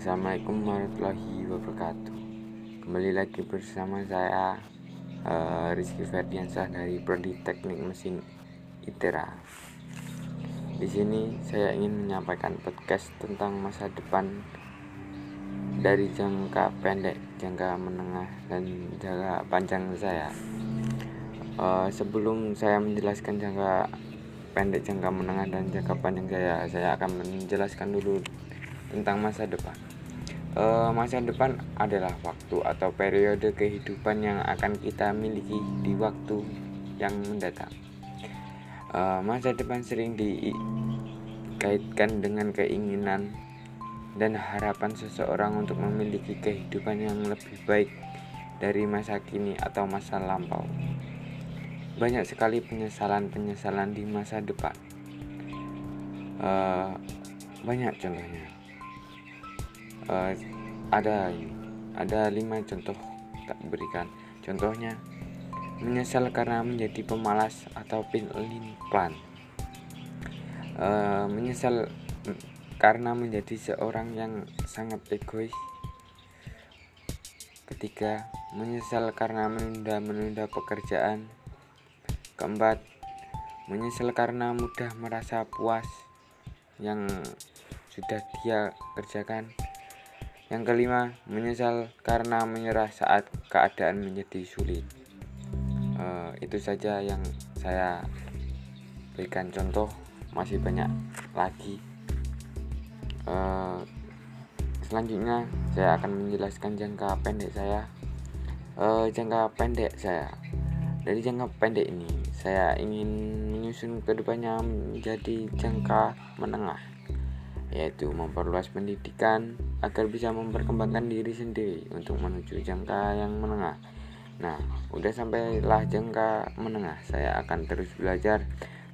Assalamualaikum warahmatullahi wabarakatuh. Kembali lagi bersama saya uh, Rizky Ferdiansah dari Prodi Teknik Mesin ITERA. Di sini saya ingin menyampaikan podcast tentang masa depan dari jangka pendek, jangka menengah, dan jangka panjang saya. Uh, Sebelum saya menjelaskan jangka pendek, jangka menengah, dan jangka panjang saya Saya akan menjelaskan dulu tentang masa depan. E, masa depan adalah waktu atau periode kehidupan yang akan kita miliki di waktu yang mendatang. E, masa depan sering dikaitkan dengan keinginan dan harapan seseorang untuk memiliki kehidupan yang lebih baik dari masa kini atau masa lampau. Banyak sekali penyesalan-penyesalan di masa depan. Uh, banyak contohnya uh, ada ada lima contoh tak berikan contohnya menyesal karena menjadi pemalas atau plan. Uh, menyesal karena menjadi seorang yang sangat egois. Ketiga menyesal karena menunda-menunda pekerjaan. Keempat menyesal karena mudah merasa puas yang sudah dia kerjakan yang kelima, menyesal karena menyerah saat keadaan menjadi sulit. Uh, itu saja yang saya berikan contoh, masih banyak lagi. Uh, selanjutnya, saya akan menjelaskan jangka pendek saya. Uh, jangka pendek saya, dari jangka pendek ini, saya ingin menyusun ke depannya menjadi jangka menengah yaitu memperluas pendidikan agar bisa memperkembangkan diri sendiri untuk menuju jangka yang menengah. Nah, udah sampailah jangka menengah, saya akan terus belajar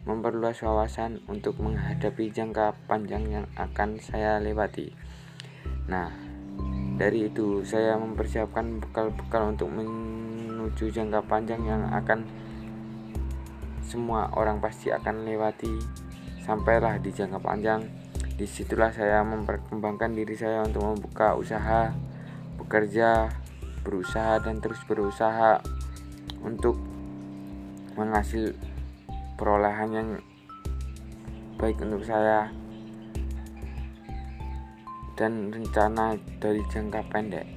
memperluas wawasan untuk menghadapi jangka panjang yang akan saya lewati. Nah, dari itu saya mempersiapkan bekal-bekal untuk menuju jangka panjang yang akan semua orang pasti akan lewati sampailah di jangka panjang di situlah saya memperkembangkan diri saya untuk membuka usaha bekerja berusaha dan terus berusaha untuk menghasil perolehan yang baik untuk saya. Dan rencana dari jangka pendek.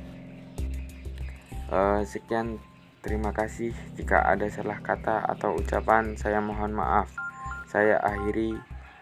Uh, sekian. Terima kasih. Jika ada salah kata atau ucapan saya mohon maaf. Saya akhiri